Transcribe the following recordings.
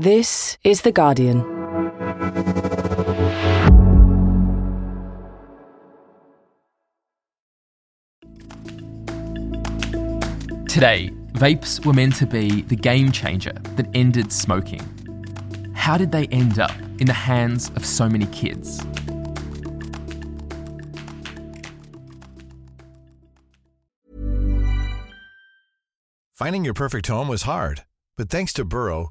This is The Guardian. Today, vapes were meant to be the game changer that ended smoking. How did they end up in the hands of so many kids? Finding your perfect home was hard, but thanks to Burrow,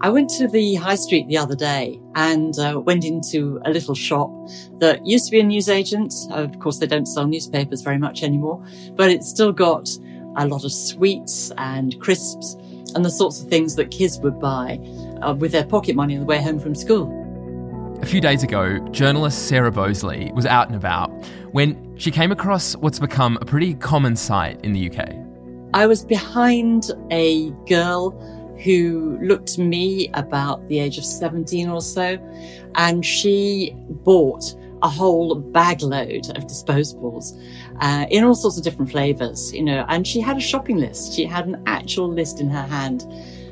I went to the high street the other day and uh, went into a little shop that used to be a newsagent. Of course, they don't sell newspapers very much anymore, but it's still got a lot of sweets and crisps and the sorts of things that kids would buy uh, with their pocket money on the way home from school. A few days ago, journalist Sarah Boseley was out and about when she came across what's become a pretty common sight in the UK. I was behind a girl who looked to me about the age of 17 or so, and she bought a whole bag load of disposables uh, in all sorts of different flavors, you know, and she had a shopping list. She had an actual list in her hand.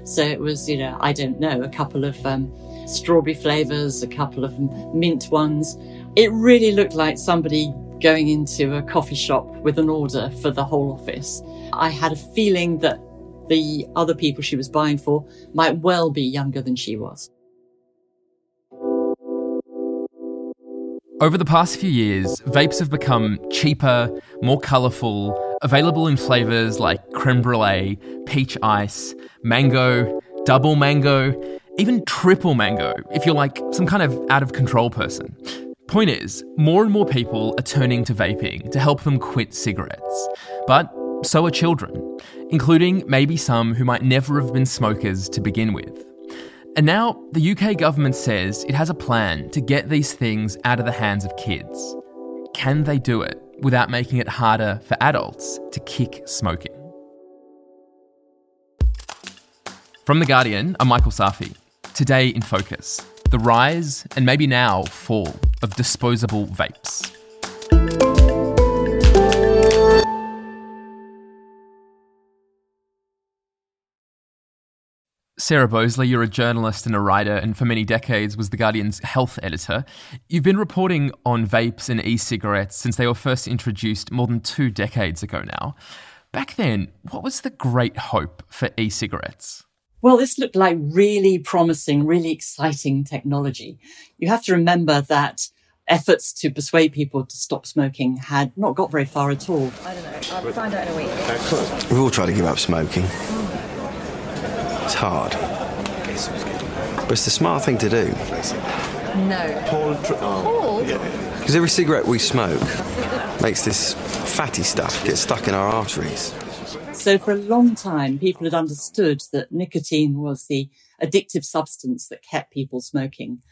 So it was, you know, I don't know, a couple of um, strawberry flavors, a couple of mint ones. It really looked like somebody going into a coffee shop with an order for the whole office. I had a feeling that the other people she was buying for might well be younger than she was. Over the past few years, vapes have become cheaper, more colourful, available in flavours like creme brulee, peach ice, mango, double mango, even triple mango, if you're like some kind of out of control person. Point is, more and more people are turning to vaping to help them quit cigarettes. But so are children, including maybe some who might never have been smokers to begin with. And now the UK government says it has a plan to get these things out of the hands of kids. Can they do it without making it harder for adults to kick smoking? From The Guardian, I'm Michael Safi. Today in focus the rise and maybe now fall of disposable vapes. Sarah Boseley, you're a journalist and a writer, and for many decades was The Guardian's health editor. You've been reporting on vapes and e cigarettes since they were first introduced more than two decades ago now. Back then, what was the great hope for e cigarettes? Well, this looked like really promising, really exciting technology. You have to remember that efforts to persuade people to stop smoking had not got very far at all. I don't know. I'll find out in a week. Excellent. We've all tried to give up smoking. It's hard. But it's the smart thing to do. No. Paul? Oh. Paul? Because every cigarette we smoke makes this fatty stuff get stuck in our arteries. So for a long time, people had understood that nicotine was the addictive substance that kept people smoking.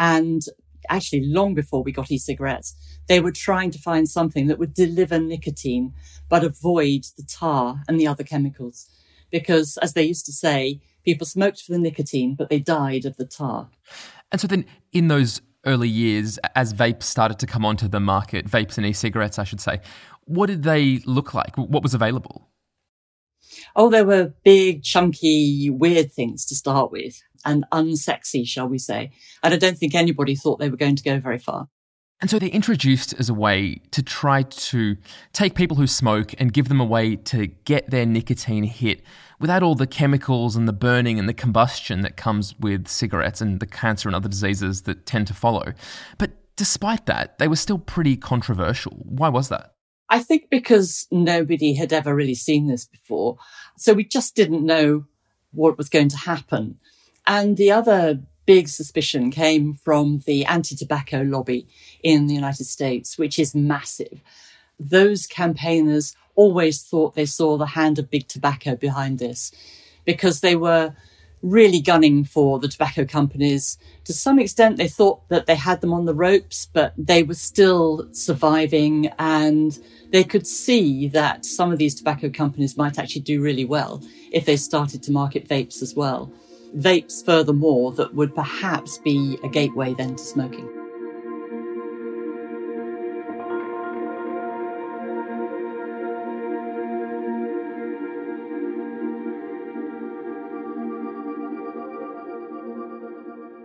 And actually, long before we got e-cigarettes, they were trying to find something that would deliver nicotine, but avoid the tar and the other chemicals because, as they used to say, people smoked for the nicotine, but they died of the tar. And so then, in those early years, as vapes started to come onto the market, vapes and e cigarettes, I should say, what did they look like? What was available? Oh, there were big, chunky, weird things to start with and unsexy, shall we say. And I don't think anybody thought they were going to go very far. And so they're introduced as a way to try to take people who smoke and give them a way to get their nicotine hit without all the chemicals and the burning and the combustion that comes with cigarettes and the cancer and other diseases that tend to follow. But despite that, they were still pretty controversial. Why was that? I think because nobody had ever really seen this before. So we just didn't know what was going to happen. And the other big suspicion came from the anti tobacco lobby in the United States, which is massive. Those campaigners always thought they saw the hand of big tobacco behind this because they were really gunning for the tobacco companies. To some extent, they thought that they had them on the ropes, but they were still surviving and they could see that some of these tobacco companies might actually do really well if they started to market vapes as well. Vapes, furthermore, that would perhaps be a gateway then to smoking.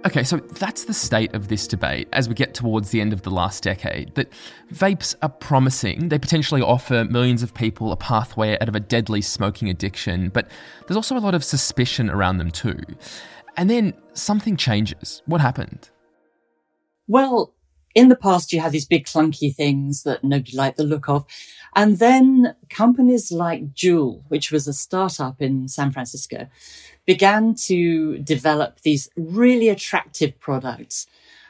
Okay, so that's the state of this debate as we get towards the end of the last decade. That vapes are promising. They potentially offer millions of people a pathway out of a deadly smoking addiction, but there's also a lot of suspicion around them too. And then something changes. What happened? Well, in the past, you had these big clunky things that nobody liked the look of. And then companies like Juul, which was a startup in San Francisco, began to develop these really attractive products.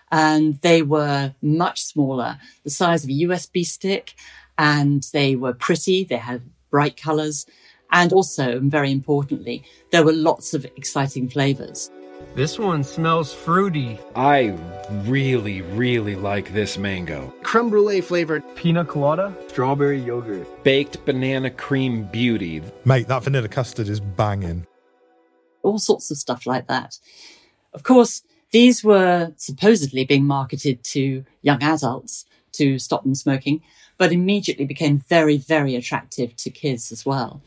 And they were much smaller, the size of a USB stick, and they were pretty. They had bright colors. And also, and very importantly, there were lots of exciting flavors. This one smells fruity. I really, really like this mango. Creme brulee flavored. Pina colada. Strawberry yogurt. Baked banana cream beauty. Mate, that vanilla custard is banging all sorts of stuff like that. Of course, these were supposedly being marketed to young adults to stop them smoking, but immediately became very, very attractive to kids as well.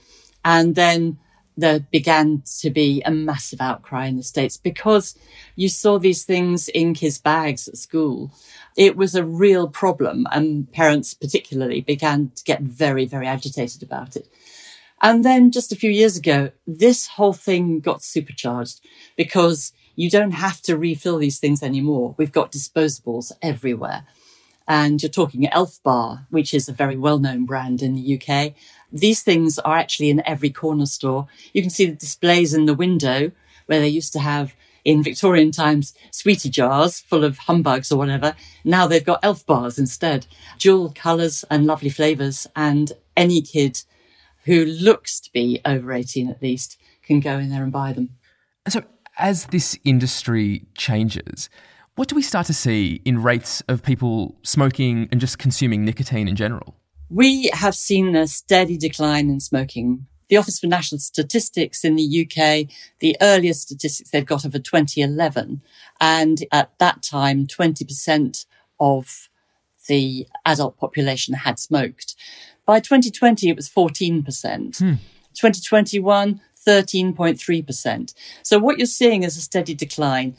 And then there began to be a massive outcry in the States because you saw these things in kids' bags at school. It was a real problem, and parents particularly began to get very, very agitated about it. And then just a few years ago, this whole thing got supercharged because you don't have to refill these things anymore. We've got disposables everywhere. And you're talking Elf Bar, which is a very well known brand in the UK. These things are actually in every corner store. You can see the displays in the window where they used to have in Victorian times sweetie jars full of humbugs or whatever. Now they've got elf bars instead. jewel colours and lovely flavours and any kid who looks to be over 18 at least can go in there and buy them. And so, as this industry changes, what do we start to see in rates of people smoking and just consuming nicotine in general? We have seen a steady decline in smoking. The Office for National Statistics in the UK, the earliest statistics they've got are for 2011. And at that time, 20% of the adult population had smoked. By 2020, it was 14%. Hmm. 2021, 13.3%. So what you're seeing is a steady decline.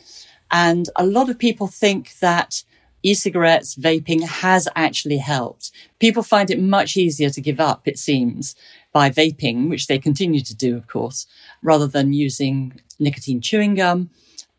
And a lot of people think that e-cigarettes, vaping has actually helped. People find it much easier to give up, it seems, by vaping, which they continue to do, of course, rather than using nicotine chewing gum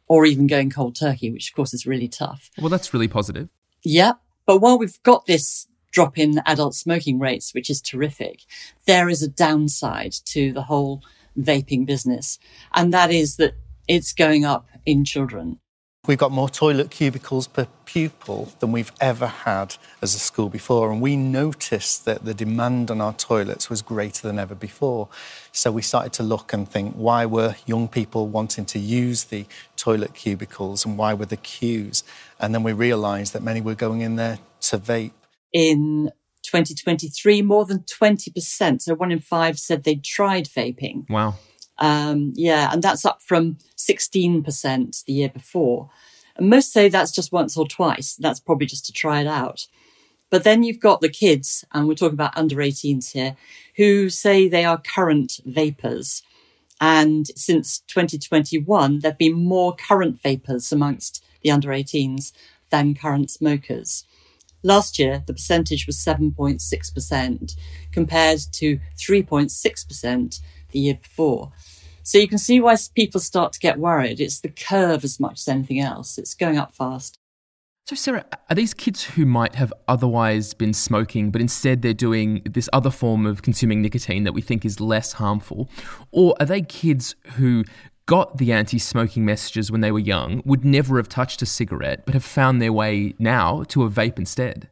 or even going cold turkey, which of course is really tough. Well, that's really positive. Yeah. But while we've got this drop in adult smoking rates, which is terrific. There is a downside to the whole vaping business, and that is that it's going up in children. We've got more toilet cubicles per pupil than we've ever had as a school before, and we noticed that the demand on our toilets was greater than ever before. So we started to look and think why were young people wanting to use the toilet cubicles and why were the queues? And then we realised that many were going in there to vape in 2023, more than 20%. So one in five said they'd tried vaping. Wow. Um, yeah, and that's up from 16% the year before. And most say that's just once or twice. That's probably just to try it out. But then you've got the kids, and we're talking about under 18s here, who say they are current vapers. And since 2021, there have been more current vapers amongst the under 18s than current smokers. Last year, the percentage was 7.6% compared to 3.6% the year before. So you can see why people start to get worried. It's the curve as much as anything else. It's going up fast. So, Sarah, are these kids who might have otherwise been smoking, but instead they're doing this other form of consuming nicotine that we think is less harmful? Or are they kids who got the anti smoking messages when they were young would never have touched a cigarette, but have found their way now to a vape instead?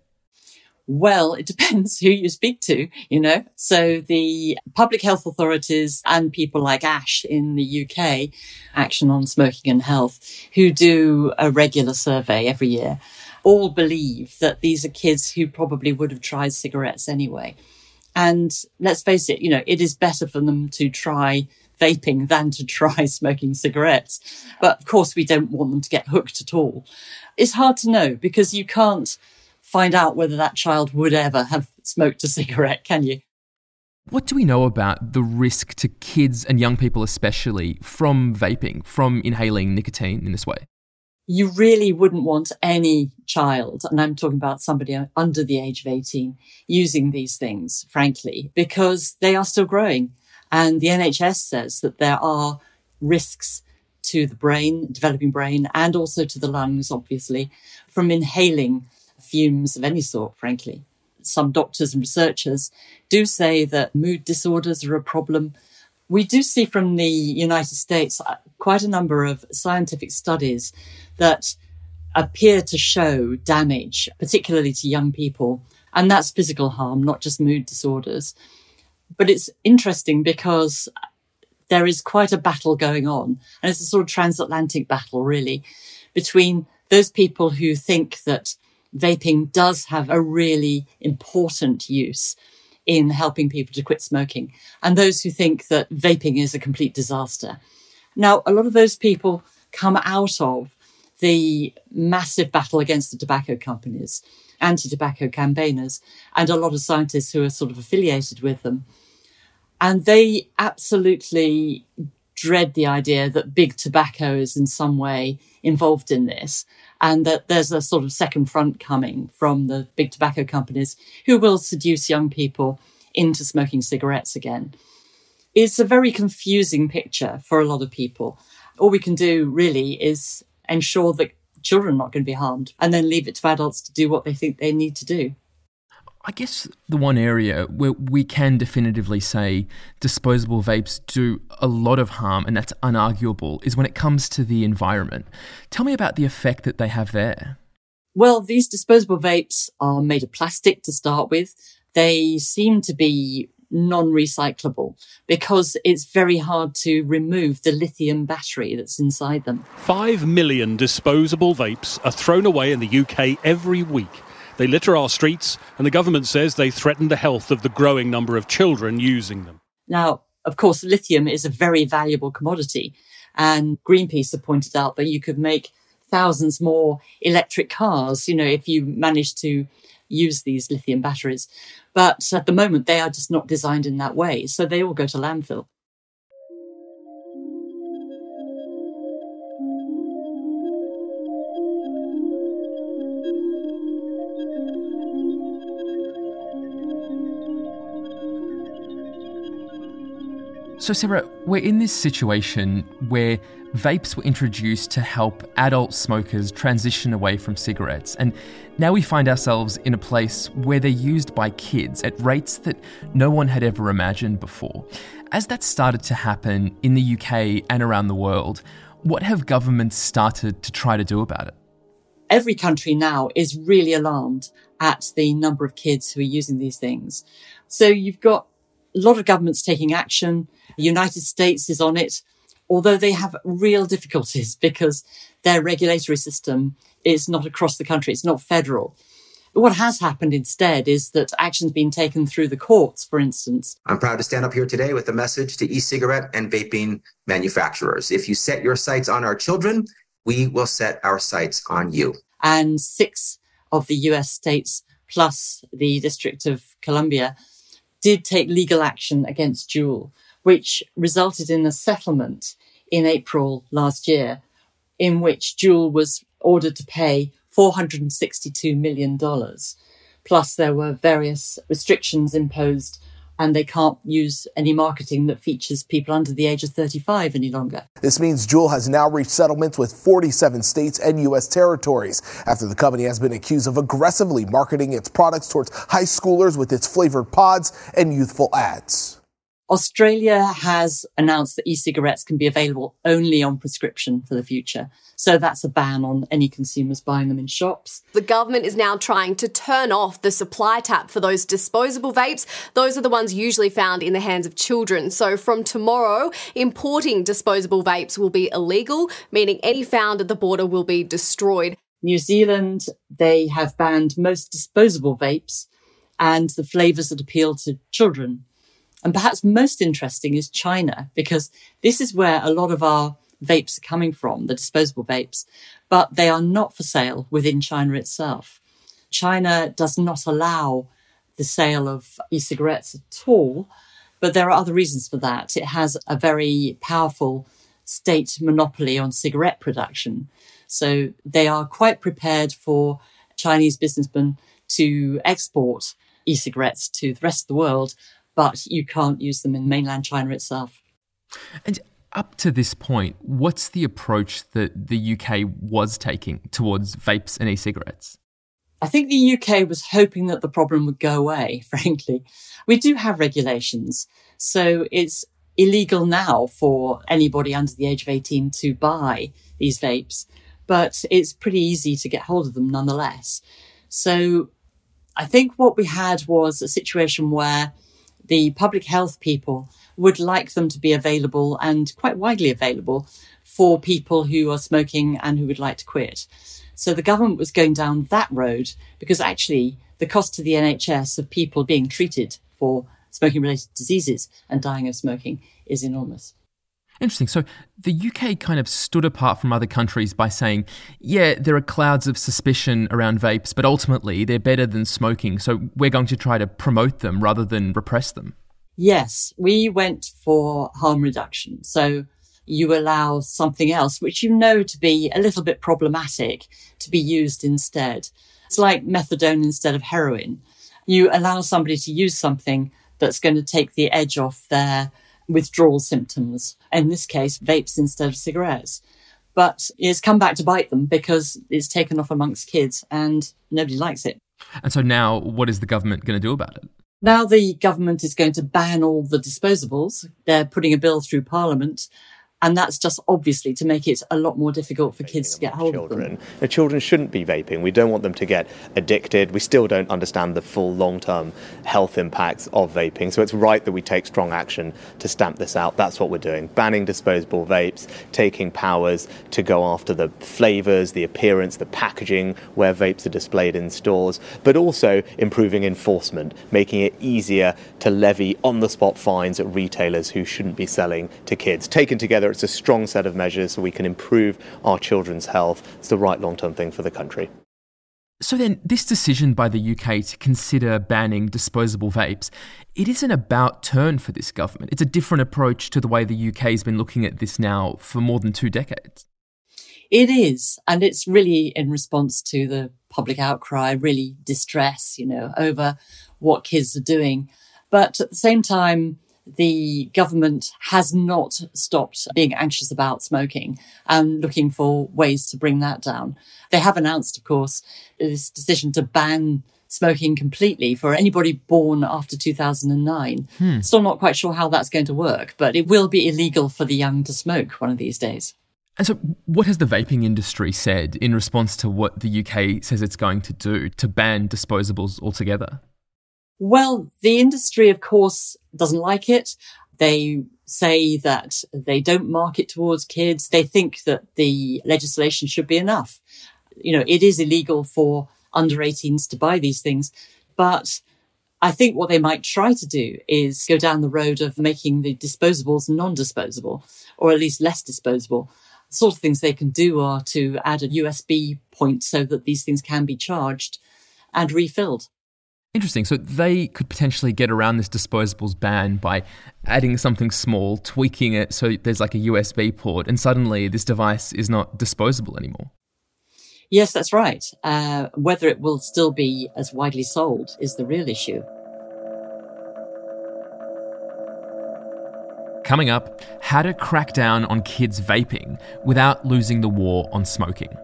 Well, it depends who you speak to, you know. So the public health authorities and people like ASH in the UK, Action on Smoking and Health, who do a regular survey every year, all believe that these are kids who probably would have tried cigarettes anyway. And let's face it, you know, it is better for them to try vaping than to try smoking cigarettes. But of course, we don't want them to get hooked at all. It's hard to know because you can't find out whether that child would ever have smoked a cigarette, can you? What do we know about the risk to kids and young people, especially from vaping, from inhaling nicotine in this way? You really wouldn't want any child, and I'm talking about somebody under the age of 18, using these things, frankly, because they are still growing. And the NHS says that there are risks to the brain, developing brain, and also to the lungs, obviously, from inhaling fumes of any sort, frankly. Some doctors and researchers do say that mood disorders are a problem. We do see from the United States uh, quite a number of scientific studies that appear to show damage, particularly to young people. And that's physical harm, not just mood disorders. But it's interesting because there is quite a battle going on. And it's a sort of transatlantic battle, really, between those people who think that vaping does have a really important use in helping people to quit smoking and those who think that vaping is a complete disaster. Now, a lot of those people come out of the massive battle against the tobacco companies, anti tobacco campaigners, and a lot of scientists who are sort of affiliated with them. And they absolutely dread the idea that big tobacco is in some way involved in this and that there's a sort of second front coming from the big tobacco companies who will seduce young people into smoking cigarettes again. It's a very confusing picture for a lot of people. All we can do really is ensure that children are not going to be harmed and then leave it to adults to do what they think they need to do. I guess the one area where we can definitively say disposable vapes do a lot of harm, and that's unarguable, is when it comes to the environment. Tell me about the effect that they have there. Well, these disposable vapes are made of plastic to start with. They seem to be non recyclable because it's very hard to remove the lithium battery that's inside them. Five million disposable vapes are thrown away in the UK every week. They litter our streets, and the government says they threaten the health of the growing number of children using them. Now, of course, lithium is a very valuable commodity, and Greenpeace have pointed out that you could make thousands more electric cars, you know, if you manage to use these lithium batteries. But at the moment, they are just not designed in that way. So they all go to landfill. So, Sarah, we're in this situation where vapes were introduced to help adult smokers transition away from cigarettes, and now we find ourselves in a place where they're used by kids at rates that no one had ever imagined before. As that started to happen in the UK and around the world, what have governments started to try to do about it? Every country now is really alarmed at the number of kids who are using these things. So you've got a lot of governments taking action. The United States is on it, although they have real difficulties because their regulatory system is not across the country. It's not federal. What has happened instead is that action's been taken through the courts, for instance. I'm proud to stand up here today with a message to e cigarette and vaping manufacturers. If you set your sights on our children, we will set our sights on you. And six of the US states, plus the District of Columbia, did take legal action against Juul which resulted in a settlement in April last year, in which Juul was ordered to pay $462 million. Plus, there were various restrictions imposed and they can't use any marketing that features people under the age of 35 any longer. This means Juul has now reached settlements with 47 states and U.S. territories after the company has been accused of aggressively marketing its products towards high schoolers with its flavored pods and youthful ads. Australia has announced that e-cigarettes can be available only on prescription for the future. So that's a ban on any consumers buying them in shops. The government is now trying to turn off the supply tap for those disposable vapes. Those are the ones usually found in the hands of children. So from tomorrow, importing disposable vapes will be illegal, meaning any found at the border will be destroyed. New Zealand, they have banned most disposable vapes and the flavors that appeal to children. And perhaps most interesting is China, because this is where a lot of our vapes are coming from, the disposable vapes, but they are not for sale within China itself. China does not allow the sale of e-cigarettes at all, but there are other reasons for that. It has a very powerful state monopoly on cigarette production. So they are quite prepared for Chinese businessmen to export e-cigarettes to the rest of the world but you can't use them in mainland China itself. And up to this point, what's the approach that the UK was taking towards vapes and e cigarettes? I think the UK was hoping that the problem would go away, frankly. We do have regulations, so it's illegal now for anybody under the age of 18 to buy these vapes, but it's pretty easy to get hold of them nonetheless. So I think what we had was a situation where the public health people would like them to be available and quite widely available for people who are smoking and who would like to quit. So the government was going down that road because actually the cost to the NHS of people being treated for smoking related diseases and dying of smoking is enormous. Interesting. So the UK kind of stood apart from other countries by saying, yeah, there are clouds of suspicion around vapes, but ultimately they're better than smoking. So we're going to try to promote them rather than repress them. Yes, we went for harm reduction. So you allow something else, which you know to be a little bit problematic, to be used instead. It's like methadone instead of heroin. You allow somebody to use something that's going to take the edge off their withdrawal symptoms. In this case, vapes instead of cigarettes. But it's come back to bite them because it's taken off amongst kids and nobody likes it. And so now, what is the government going to do about it? Now the government is going to ban all the disposables. They're putting a bill through Parliament and that's just obviously to make it a lot more difficult for kids to get hold children. of them. The children shouldn't be vaping. We don't want them to get addicted. We still don't understand the full long term health impacts of vaping. So it's right that we take strong action to stamp this out. That's what we're doing. Banning disposable vapes, taking powers to go after the flavours, the appearance, the packaging where vapes are displayed in stores, but also improving enforcement, making it easier to levy on the spot fines at retailers who shouldn't be selling to kids. Taken together, it's a strong set of measures so we can improve our children's health. It's the right long term thing for the country. So then, this decision by the UK to consider banning disposable vapes, it is an about turn for this government. It's a different approach to the way the UK has been looking at this now for more than two decades. It is, and it's really in response to the public outcry, really distress, you know, over what kids are doing. But at the same time, the government has not stopped being anxious about smoking and looking for ways to bring that down. They have announced, of course, this decision to ban smoking completely for anybody born after 2009. Hmm. Still not quite sure how that's going to work, but it will be illegal for the young to smoke one of these days. And so, what has the vaping industry said in response to what the UK says it's going to do to ban disposables altogether? Well, the industry, of course, doesn't like it. They say that they don't market towards kids. They think that the legislation should be enough. You know, it is illegal for under 18s to buy these things, but I think what they might try to do is go down the road of making the disposables non-disposable, or at least less disposable. The sort of things they can do are to add a USB point so that these things can be charged and refilled. Interesting. So they could potentially get around this disposables ban by adding something small, tweaking it so there's like a USB port, and suddenly this device is not disposable anymore. Yes, that's right. Uh, whether it will still be as widely sold is the real issue. Coming up, how to crack down on kids vaping without losing the war on smoking.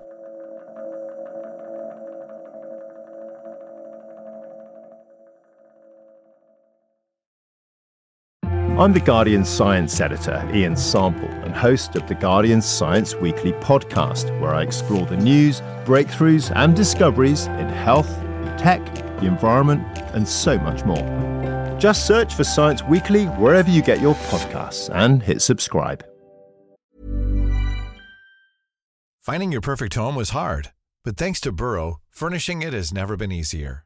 I'm The Guardian's science editor, Ian Sample, and host of The Guardian's Science Weekly podcast, where I explore the news, breakthroughs, and discoveries in health, tech, the environment, and so much more. Just search for Science Weekly wherever you get your podcasts and hit subscribe. Finding your perfect home was hard, but thanks to Burrow, furnishing it has never been easier.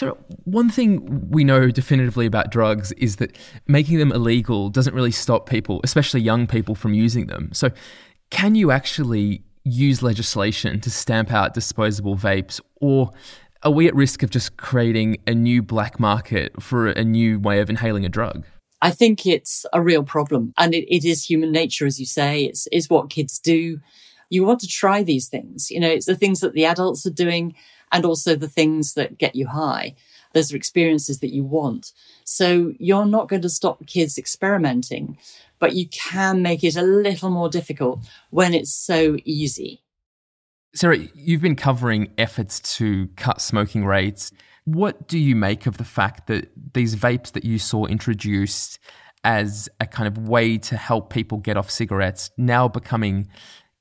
So, one thing we know definitively about drugs is that making them illegal doesn't really stop people, especially young people, from using them. So, can you actually use legislation to stamp out disposable vapes, or are we at risk of just creating a new black market for a new way of inhaling a drug? I think it's a real problem. And it, it is human nature, as you say. It's, it's what kids do. You want to try these things. You know, it's the things that the adults are doing and also the things that get you high. Those are experiences that you want. So you're not going to stop kids experimenting, but you can make it a little more difficult when it's so easy. Sarah, you've been covering efforts to cut smoking rates. What do you make of the fact that these vapes that you saw introduced as a kind of way to help people get off cigarettes now becoming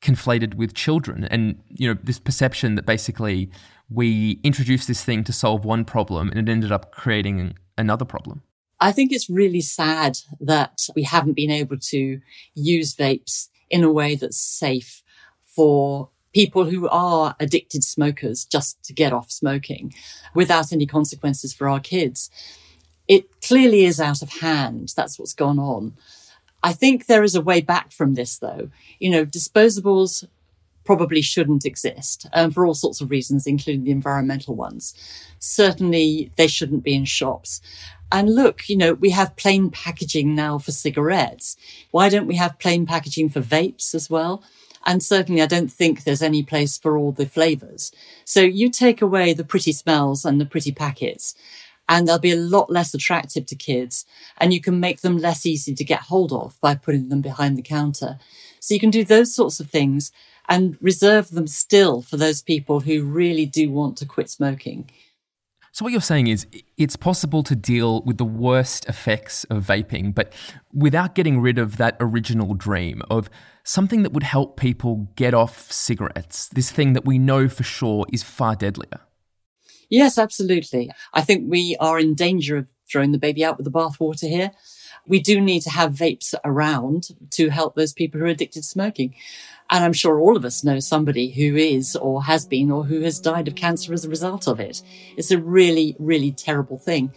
conflated with children and you know this perception that basically we introduced this thing to solve one problem and it ended up creating another problem. I think it's really sad that we haven't been able to use vapes in a way that's safe for people who are addicted smokers just to get off smoking without any consequences for our kids. It clearly is out of hand. That's what's gone on. I think there is a way back from this though. You know, disposables probably shouldn't exist um, for all sorts of reasons, including the environmental ones. Certainly, they shouldn't be in shops. And look, you know, we have plain packaging now for cigarettes. Why don't we have plain packaging for vapes as well? And certainly, I don't think there's any place for all the flavors. So you take away the pretty smells and the pretty packets, and they'll be a lot less attractive to kids. And you can make them less easy to get hold of by putting them behind the counter. So you can do those sorts of things and reserve them still for those people who really do want to quit smoking. So, what you're saying is it's possible to deal with the worst effects of vaping, but without getting rid of that original dream of something that would help people get off cigarettes, this thing that we know for sure is far deadlier. Yes, absolutely. I think we are in danger of throwing the baby out with the bathwater here. We do need to have vapes around to help those people who are addicted to smoking. And I'm sure all of us know somebody who is or has been or who has died of cancer as a result of it. It's a really, really terrible thing.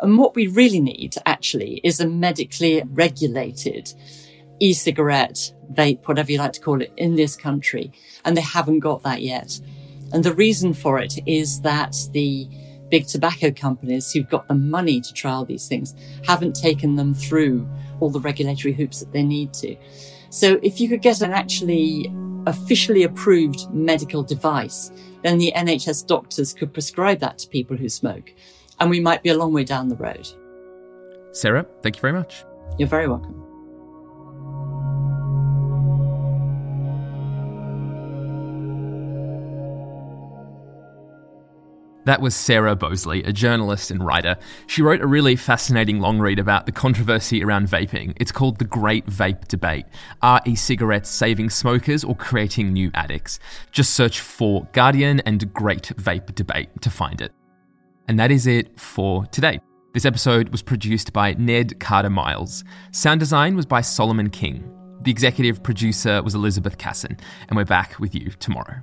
And what we really need actually is a medically regulated e-cigarette, vape, whatever you like to call it in this country. And they haven't got that yet. And the reason for it is that the big tobacco companies who've got the money to trial these things haven't taken them through all the regulatory hoops that they need to. So if you could get an actually officially approved medical device, then the NHS doctors could prescribe that to people who smoke. And we might be a long way down the road. Sarah, thank you very much. You're very welcome. That was Sarah Boseley, a journalist and writer. She wrote a really fascinating long read about the controversy around vaping. It's called The Great Vape Debate Are e cigarettes saving smokers or creating new addicts? Just search for Guardian and Great Vape Debate to find it. And that is it for today. This episode was produced by Ned Carter Miles. Sound design was by Solomon King. The executive producer was Elizabeth Casson. And we're back with you tomorrow.